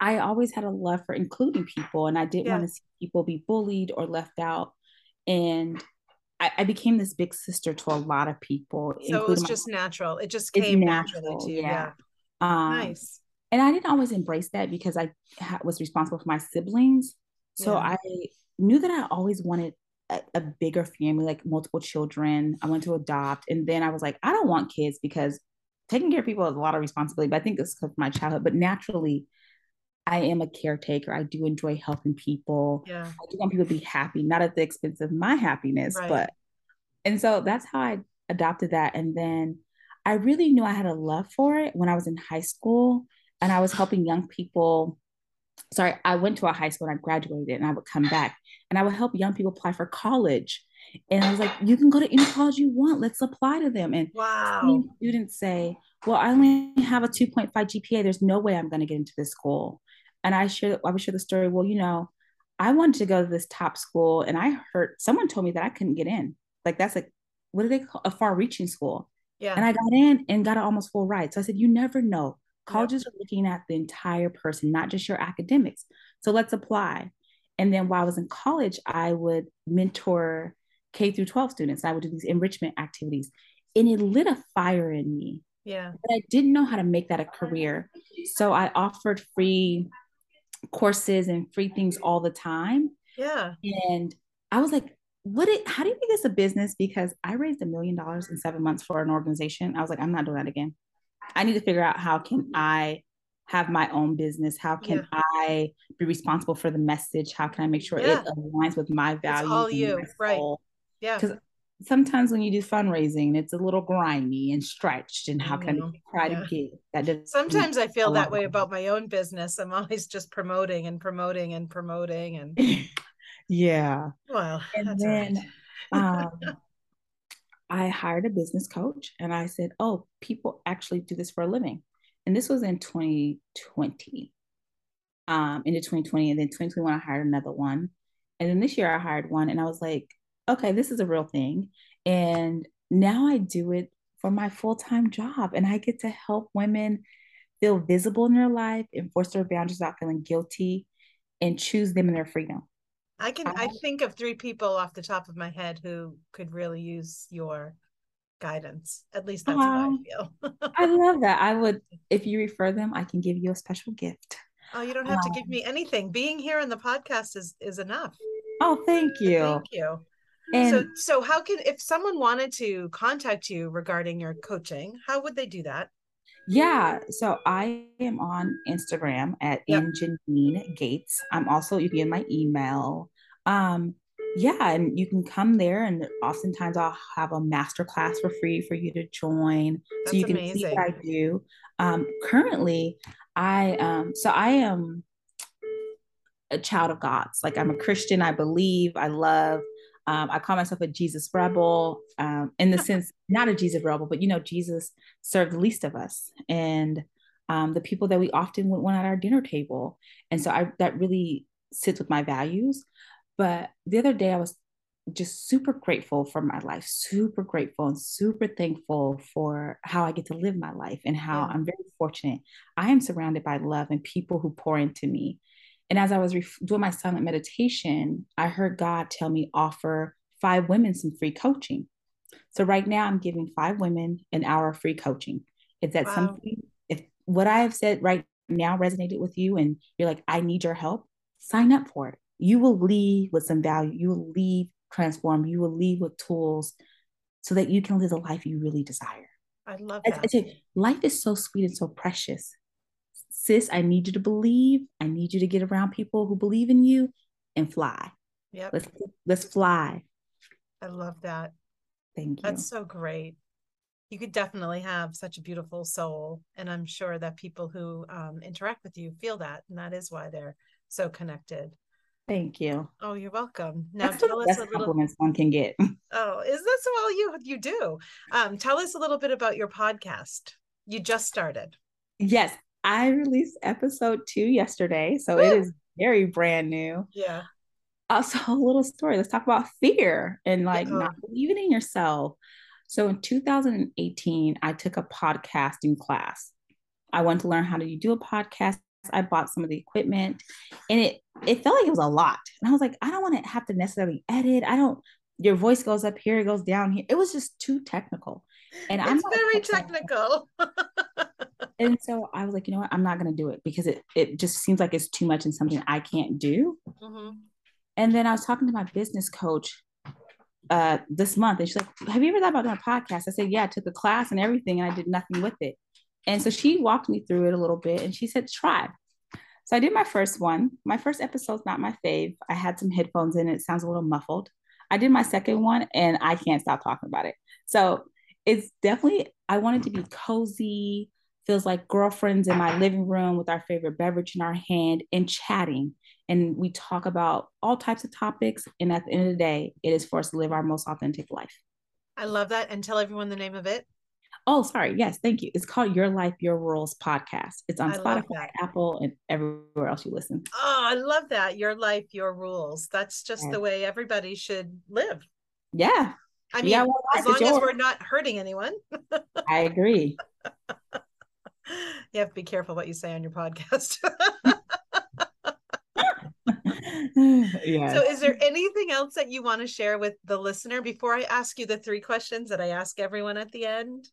I always had a love for including people and I didn't yeah. want to see people be bullied or left out. And I, I, became this big sister to a lot of people. So it was just natural. It just came natural, naturally to you. Yeah. yeah. Um, nice. And I didn't always embrace that because I ha- was responsible for my siblings. So yeah. I knew that I always wanted a, a, bigger family, like multiple children. I wanted to adopt. And then I was like, I don't want kids because taking care of people is a lot of responsibility. But I think it's because of my childhood. But naturally, I am a caretaker. I do enjoy helping people. Yeah. I do want people to be happy, not at the expense of my happiness, right. but and so that's how I adopted that. And then I really knew I had a love for it when I was in high school and I was helping young people sorry, I went to a high school and I graduated and I would come back and I would help young people apply for college. And I was like, you can go to any college you want. Let's apply to them. And wow. students say, well, I only have a 2.5 GPA. There's no way I'm going to get into this school. And I share, I would share the story. Well, you know, I wanted to go to this top school and I heard someone told me that I couldn't get in. Like that's like, what do they call a far reaching school? Yeah. And I got in and got an almost full ride. So I said, you never know. Colleges are looking at the entire person, not just your academics. So let's apply. And then while I was in college, I would mentor K through 12 students. I would do these enrichment activities. And it lit a fire in me. Yeah. But I didn't know how to make that a career. So I offered free courses and free things all the time. Yeah. And I was like, what it how do you make this a business? Because I raised a million dollars in seven months for an organization. I was like, I'm not doing that again. I need to figure out how can mm-hmm. I have my own business? How can yeah. I be responsible for the message? How can I make sure yeah. it aligns with my values? It's all you, right? Yeah. Because sometimes when you do fundraising, it's a little grimy and stretched. And how can I try yeah. to get that? Sometimes I feel that way about my own business. I'm always just promoting and promoting and promoting and. yeah. Well, and then. Right. um, I hired a business coach and I said, Oh, people actually do this for a living. And this was in 2020, um, into 2020. And then 2021, I hired another one. And then this year, I hired one. And I was like, Okay, this is a real thing. And now I do it for my full time job. And I get to help women feel visible in their life, enforce their boundaries without feeling guilty, and choose them in their freedom. I can I think of three people off the top of my head who could really use your guidance. At least that's um, what I feel. I love that. I would if you refer them, I can give you a special gift. Oh, you don't have um, to give me anything. Being here in the podcast is is enough. Oh, thank you. Thank you. And so so how can if someone wanted to contact you regarding your coaching, how would they do that? Yeah, so I am on Instagram at yep. Gates. I'm also you can get my email. Um, yeah, and you can come there, and oftentimes I'll have a master class for free for you to join, That's so you can amazing. see what I do. Um, currently, I um, so I am a child of God's. Like I'm a Christian. I believe. I love. Um, I call myself a Jesus rebel, um, in the sense not a Jesus rebel, but you know, Jesus served the least of us, and um, the people that we often would want at our dinner table. And so I that really sits with my values. But the other day I was just super grateful for my life, super grateful and super thankful for how I get to live my life and how Yeah. I'm very fortunate. I am surrounded by love and people who pour into me. And as I was ref- doing my silent meditation, I heard God tell me offer five women some free coaching. So right now I'm giving five women an hour of free coaching. If that's Wow. something, if what I have said right now resonated with you and you're like, I need your help, sign up for it. You will leave with some value. You will leave transformed. You will leave with tools so that you can live the life you really desire. I love I, that. I you, life is so sweet and so precious. Sis, I need you to believe. I need you to get around people who believe in you and fly. Yep. Let's let's fly. I love that. Thank you. That's so great. You could definitely have such a beautiful soul. And I'm sure that people who um, interact with you feel that. And that is why they're so connected. Thank you. Oh, you're welcome. Now That's tell us a little. compliments one can get. Oh, is this well? You you do. Um, tell us a little bit about your podcast. You just started. yes, I released episode two yesterday, so it Woo! is very brand new. Yeah. also a little story. Let's talk about fear and like Yeah. not believing in yourself. So in 2018, I took a podcasting class. I wanted to learn how to do a podcast. I bought some of the equipment and it it felt like it was a lot. And I was like, I don't want to have to necessarily edit. I don't your voice goes up here, it goes down here. It was just too technical. And I'm It's not a very technical. And so I was like, you know what? I'm not gonna do it because it it just seems like it's too much and something I can't do. Mhm. And then I was talking to my business coach uh this month and she's like, Have you ever thought about doing a podcast? I said, Yeah, I took a class and everything and I did nothing with it. And so she walked me through it a little bit and she said, try. So I did my first one. My first episode's not my fave. I had some headphones in, it sounds a little muffled. I did my second one and I can't stop talking about it. So it's definitely, I wanted to be cozy, feels like girlfriends in my living room with our favorite beverage in our hand and chatting. And we talk about all types of topics. And at the end of the day, it is for us to live our most authentic life. I love that. And tell everyone the name of it. Oh, sorry. Yes, thank you. It's called Your Life, Your Rules podcast. It's on I Spotify. Apple, and everywhere else you listen. Oh, I love that. Your life, your rules. That's just the way everybody should live. Yeah, I mean, as long as yours. we're not hurting anyone. I agree. You have to be careful what you say on your podcast. yeah. so, is there anything else that you want to share with the listener before I ask you the three questions that I ask everyone at the end?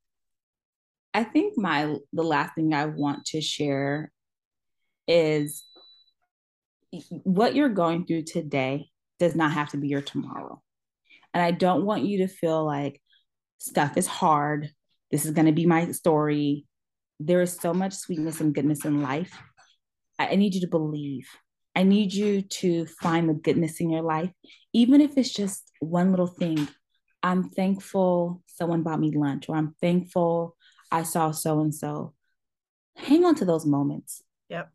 I think my the last thing I want to share is what you're going through today does not have to be your tomorrow. And I don't want you to feel like stuff is hard. This is going to be my story. There is so much sweetness and goodness in life. I, I need you to believe. I need you to find the goodness in your life, even if it's just one little thing. I'm thankful someone bought me lunch, or I'm thankful I saw so and so. Hang on to those moments. Yep.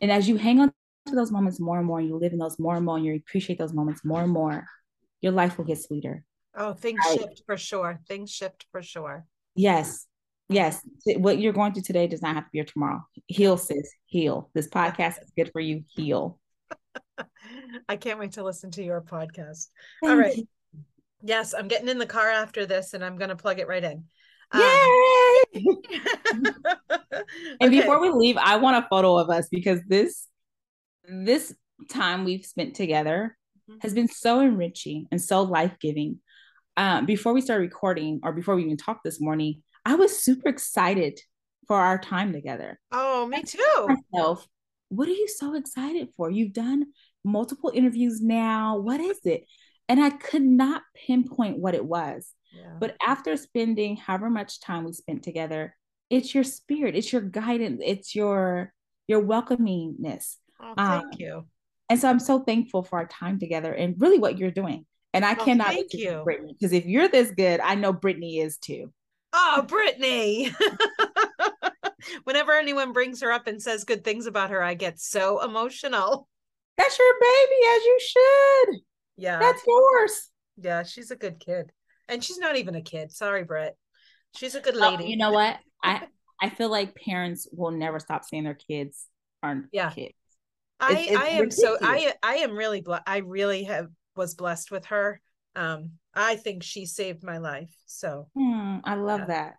And as you hang on to those moments more and more, and you live in those more and more, and you appreciate those moments more and more, your life will get sweeter. Oh, things I- shift for sure. Things shift for sure. Yes. Yes. What you're going through today does not have to be your tomorrow. Heal, sis. Heal. This podcast is good for you. Heal. I can't wait to listen to your podcast. Thank All right. you. Yes, I'm getting in the car after this and I'm going to plug it right in. Um, Yay! And okay. before we leave, I want a photo of us because this this time we've spent together Mhm. has been so enriching and so life-giving. Um, before we started recording or before we even talked this morning, I was super excited for our time together. Oh, me too. Myself, what are you so excited for? You've done multiple interviews now. What is it? And I could not pinpoint what it was. Yeah. But after spending however much time we spent together, it's your spirit, it's your guidance, it's your your welcomingness. Oh, um, thank you. And so I'm so thankful for our time together and really what you're doing. And I Oh, cannot thank you. Brittany because if you're this good, I know Brittany is too. Oh, Brittany. Whenever anyone brings her up and says good things about her, I get so emotional. That's your baby, as you should. Yeah. That's yours. yeah, she's a good kid. And she's not even a kid. Sorry, Britt. She's a good Oh, lady. you know what? I I feel like parents will never stop saying their kids aren't Yeah. kids. I, it's- it's I am so. I I am really ble- I really have was blessed with her. Um, I think she saved my life. So Hmm, I love Yeah. that.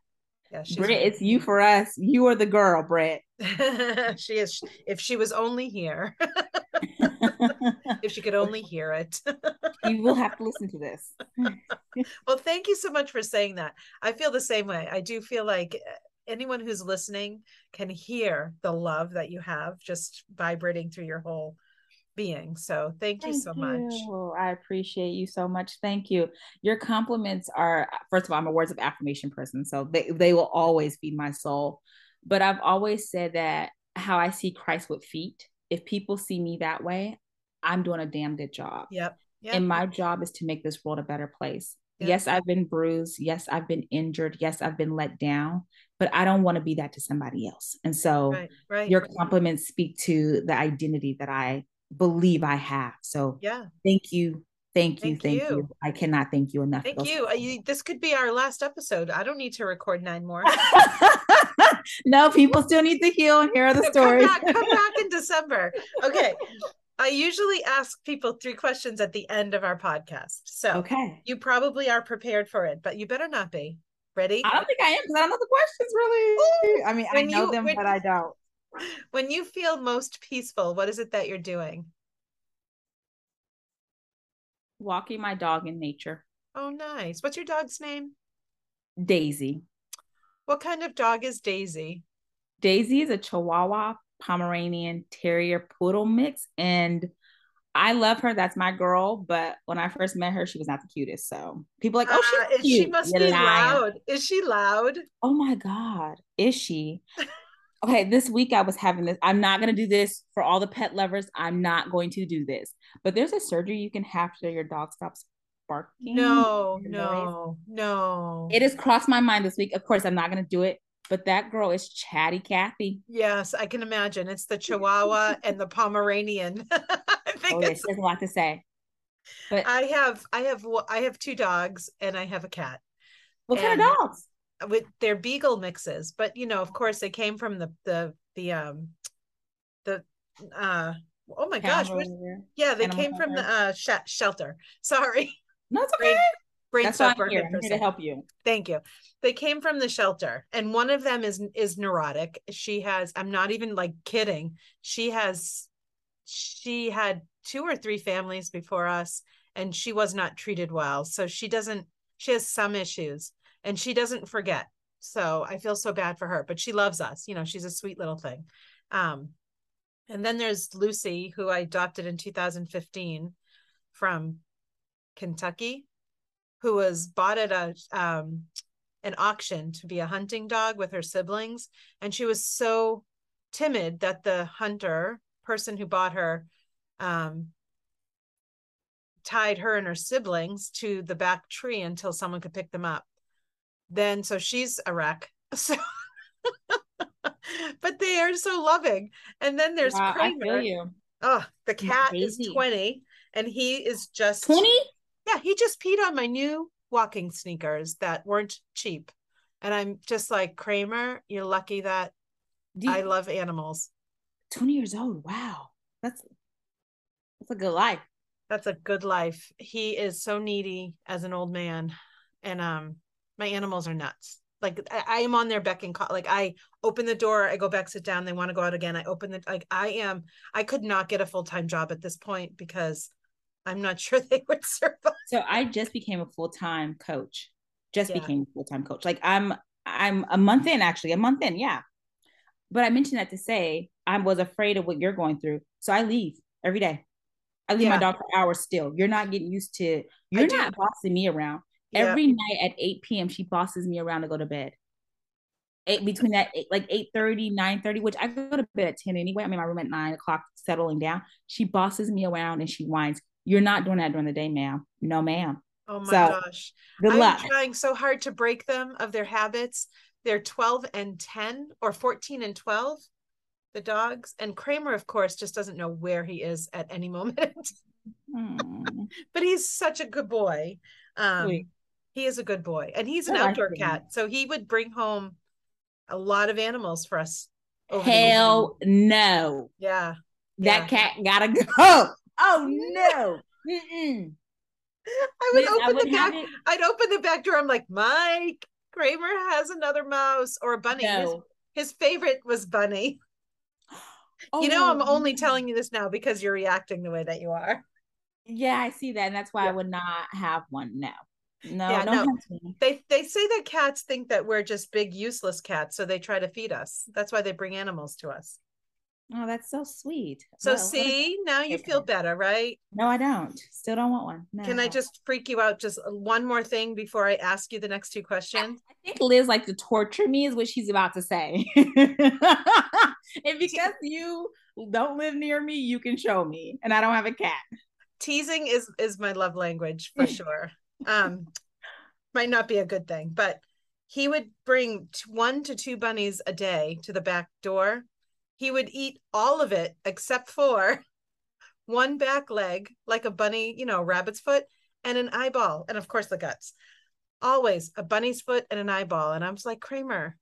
yeah, Britt, it's you for us. You are the girl, Britt. she is if she was only here, if she could only hear it. you will have to listen to this. well, thank you so much for saying that. I feel the same way. I do feel like uh, anyone who's listening can hear the love that you have just vibrating through your whole being. So thank you so much. you. I appreciate you so much. Thank you. Your compliments are uh, first of all, I'm a words of affirmation person, so they they will always feed my soul. But I've always said that how I see Christ with feet. If people see me that way, I'm doing a damn good job. Yep. Yep. And my job is to make this world a better place. Yeah. Yes, I've been bruised. Yes, I've been injured. Yes, I've been let down, but I don't want to be that to somebody else. And so right. Right. your compliments speak to the identity that I believe I have. So yeah. thank you. Thank you. Thank Thank, you. you. I cannot thank you enough. Thank you. Uh, you. This could be our last episode. I don't need to record nine more. no, people still need to heal and hear the come stories. back, come back in December. Okay. I usually ask people three questions at the end of our podcast. So okay. you probably are prepared for it, but you better not be. Ready? I don't think I am because I don't know the questions really. I mean, I know you- them, when- but I don't. When you feel most peaceful, what is it that you're doing? Walking my dog in nature. Oh, nice. What's your dog's name? Daisy. What kind of dog is Daisy? Daisy is a Chihuahua, Pomeranian, Terrier, Poodle mix, and I love her. That's my girl. But when I first met her, she was not the cutest. So people are like, oh, she's ah, cute. she must You be lying. loud. Is she loud? Oh my God, is she? Okay, this week I was having this. I'm not going to do this for all the pet lovers. I'm not going to do this. But there's a surgery you can have so your dog stops barking. No, no, no. It has crossed my mind this week. Of course, I'm not going to do it. But that girl is chatty Kathy. Yes, I can imagine. It's the Chihuahua and the Pomeranian. I think Oh, it's she has a lot to say. But I have I have I have two dogs and I have a cat. what kind of dogs? With their beagle mixes, but you know, of course, they came from the the the um the uh oh my gosh, yeah, they Animal came from the uh sh- shelter. Sorry, No, it's okay. brain brain That's why I'm here. I'm here to help you. Thank you. They came from the shelter, and one of them is is neurotic. She has. I'm not even like kidding. She has. She had two or three families before us, and she was not treated well. So she doesn't. She has some issues, and she doesn't forget. So I feel so bad for her, but she loves us. You know, she's a sweet little thing. Um, and then there's Lucy, who I adopted in 2015 from Kentucky who was bought at a um an auction to be a hunting dog with her siblings and she was so timid that the hunter person who bought her um tied her and her siblings to the back tree until someone could pick them up then so she's a wreck so but they are so loving and then there's Wow, I feel Kramer. you. oh the cat is 20 and he is just 20? yeah, he just peed on my new walking sneakers that weren't cheap. And I'm just like, Kramer, you're lucky that Do I love animals. 20 years old. Wow. That's that's a good life. That's a good life. He is so needy as an old man. And um my animals are nuts. Like I, I am on their beck and call. Like I open the door, I go back, sit down, they want to go out again. I open the like I am I could not get a full-time job at this point because I'm not sure they would survive. So I just became a full-time coach. Just Yeah. became a full-time coach. Like I'm I'm a month in actually, a month in, yeah. But I mentioned that to say I was afraid of what you're going through. So I leave every day. I leave my dog for hours still. You're not getting used to you're not bossing me around. Yeah. Every night at 8 p.m. she bosses me around to go to bed. eight between that eight, like 8 30, 9 30, which I go to bed at 10 anyway. I'm in my room at nine o'clock, settling down. She bosses me around and she whines. You're not doing that during the day, ma'am. No, ma'am. Oh my So, gosh. Good I'm luck. trying so hard to break them of their habits. They're 12 and 10 or 14 and 12, the dogs. And Kramer, of course, just doesn't know where he is at any moment. Hmm. but he's such a good boy. Um. He is a good boy. And he's an oh, I outdoor him. cat. So he would bring home a lot of animals for us. Hell no. Yeah. That Yeah. cat gotta go. Oh, oh no. Mm-mm. I would Liz, I open would the back. it- I'd open the back door. I'm like, Mike, Kramer has another mouse or a bunny. His, No. his favorite was bunny. Oh, you know, I'm only telling you this now because you're reacting the way that you are. Yeah, I see that, and that's why Yeah. I would not have one. No, no, Yeah, no. They they say that cats think that we're just big useless cats, so they try to feed us. That's why they bring animals to us. Oh, that's so sweet. So Well, see, now you feel better, right? No, I don't. Still don't want one. No. Can I just freak you out just one more thing before I ask you the next two questions? I think Liz like to torture me is what she's about to say. and because you don't live near me, you can show me. And I don't have a cat. Teasing is is my love language for sure. Um might not be a good thing, but he would bring t- one to two bunnies a day to the back door. He would eat all of it except for one back leg, like a bunny, you know, rabbit's foot, and an eyeball, and of course the guts. Always a bunny's foot and an eyeball. And I was like, Kramer,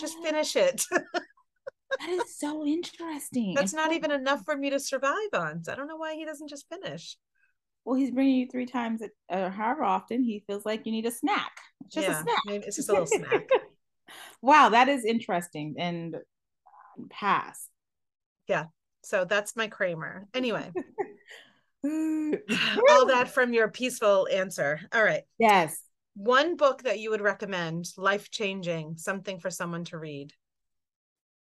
just finish it. That is so interesting. That's not even enough for me to survive on. So I don't know why he doesn't just finish. Well, he's bringing you three times, at, uh, however often he feels like you need a snack. It's just yeah, a snack. it's just a little snack. wow, that is interesting. And pass. Yeah. So that's my Kramer. Anyway, all that from your peaceful answer. All right. yes. One book that you would recommend, life changing, something for someone to read.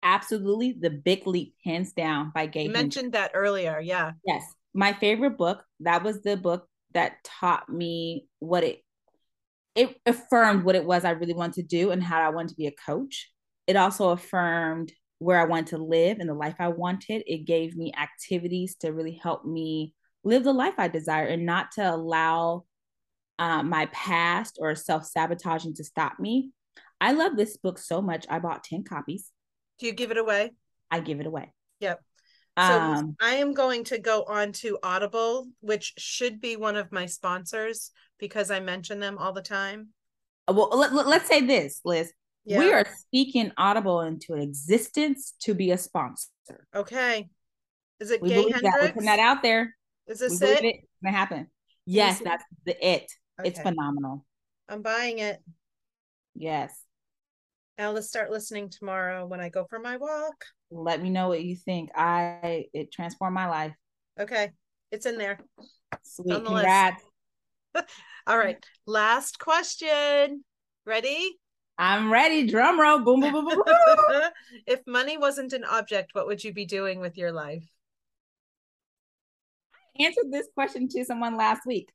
Absolutely. The Big Leap, hands down, by Gay You mentioned that earlier. Yeah. Yes. My favorite book, that was the book that taught me what it it affirmed what it was I really wanted to do and how I wanted to be a coach. It also affirmed where I wanted to live and the life I wanted. It gave me activities to really help me live the life I desire and not to allow um, my past or self sabotaging to stop me. I love this book so much. I bought 10 copies. Do you give it away? I give it away. Yep. So Um, I am going to go on to Audible, which should be one of my sponsors because I mention them all the time. well, let, us say this, Liz. Yeah. We are speaking Audible into existence to be a sponsor. okay. Is it We Gay believe that. We're putting that out there. Is this believe it? it. It's gonna happen. Yes, that's the it. It's phenomenal. I'm buying it. Yes. I'll just start listening tomorrow when I go for my walk. Let me know what you think. I it transformed my life. Okay. It's in there. Sweet. on the. Congrats. All right. Last question. Ready? I'm ready. Drum roll. Boom, boom, boom, boom. boom. if money wasn't an object, what would you be doing with your life? I answered this question to someone last week.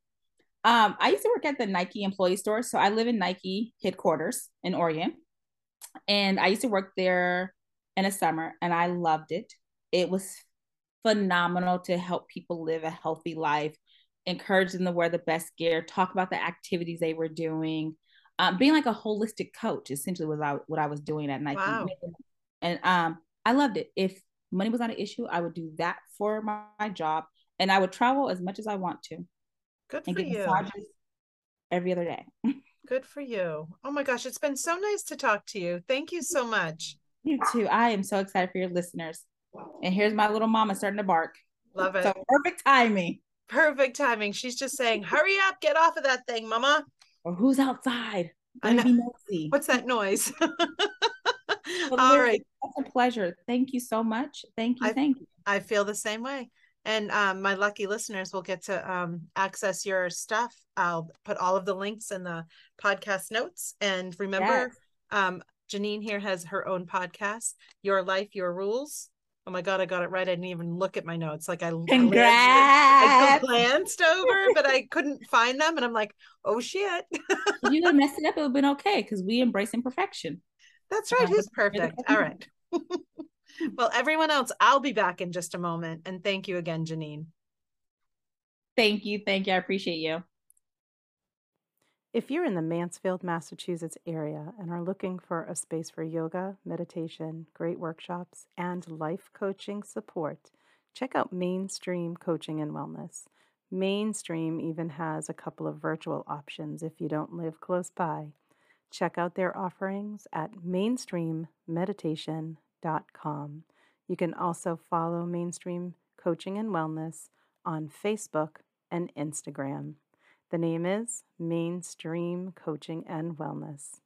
Um, I used to work at the Nike employee store. So I live in Nike headquarters in Oregon. And I used to work there in a summer and I loved it. It was phenomenal to help people live a healthy life, encourage them to wear the best gear, talk about the activities they were doing. Um, being like a holistic coach essentially was I, what I was doing at Nike. Wow. And um, I loved it. If money was not an issue, I would do that for my, my job and I would travel as much as I want to Good and for get you. massages every other day. Good for you. Oh my gosh, it's been so nice to talk to you. Thank you so much. You too. I am so excited for your listeners. And here's my little mama starting to bark. Love it. So perfect timing. Perfect timing. She's just saying, hurry up, get off of that thing, mama. Or who's outside? I Let me be nosy. What's that noise? All right. All Liz, right. It's a pleasure. Thank you so much. Thank you. I- thank you. I feel the same way. And um, my lucky listeners will get to um, access your stuff. I'll put all of the links in the podcast notes. And remember, Yes. um, Janine here has her own podcast, Your Life, Your Rules. Oh my God, I got it right. I didn't even look at my notes. Like I glanced- I glanced over, but I couldn't find them. And I'm like, oh shit. you had messed it up, it would have been okay because we embrace imperfection. That's right. He's perfect. All right. well, everyone else, I'll be back in just a moment. And thank you again, Janine. Thank you. Thank you. I appreciate you. If you're in the Mansfield, Massachusetts area and are looking for a space for yoga, meditation, great workshops, and life coaching support, check out Mainstream Coaching and Wellness. Mainstream even has a couple of virtual options if you don't live close by. Check out their offerings at mainstreammeditation.com. You can also follow Mainstream Coaching and Wellness on Facebook and Instagram. The name is Mainstream Coaching and Wellness.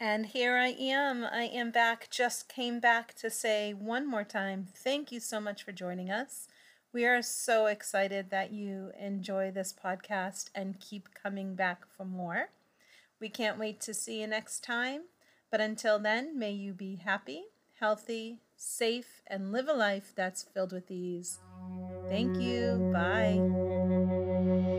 And here I am. I am back. Just came back to say one more time thank you so much for joining us. We are so excited that you enjoy this podcast and keep coming back for more. We can't wait to see you next time. But until then, may you be happy, healthy, safe, and live a life that's filled with ease. Thank you. Bye.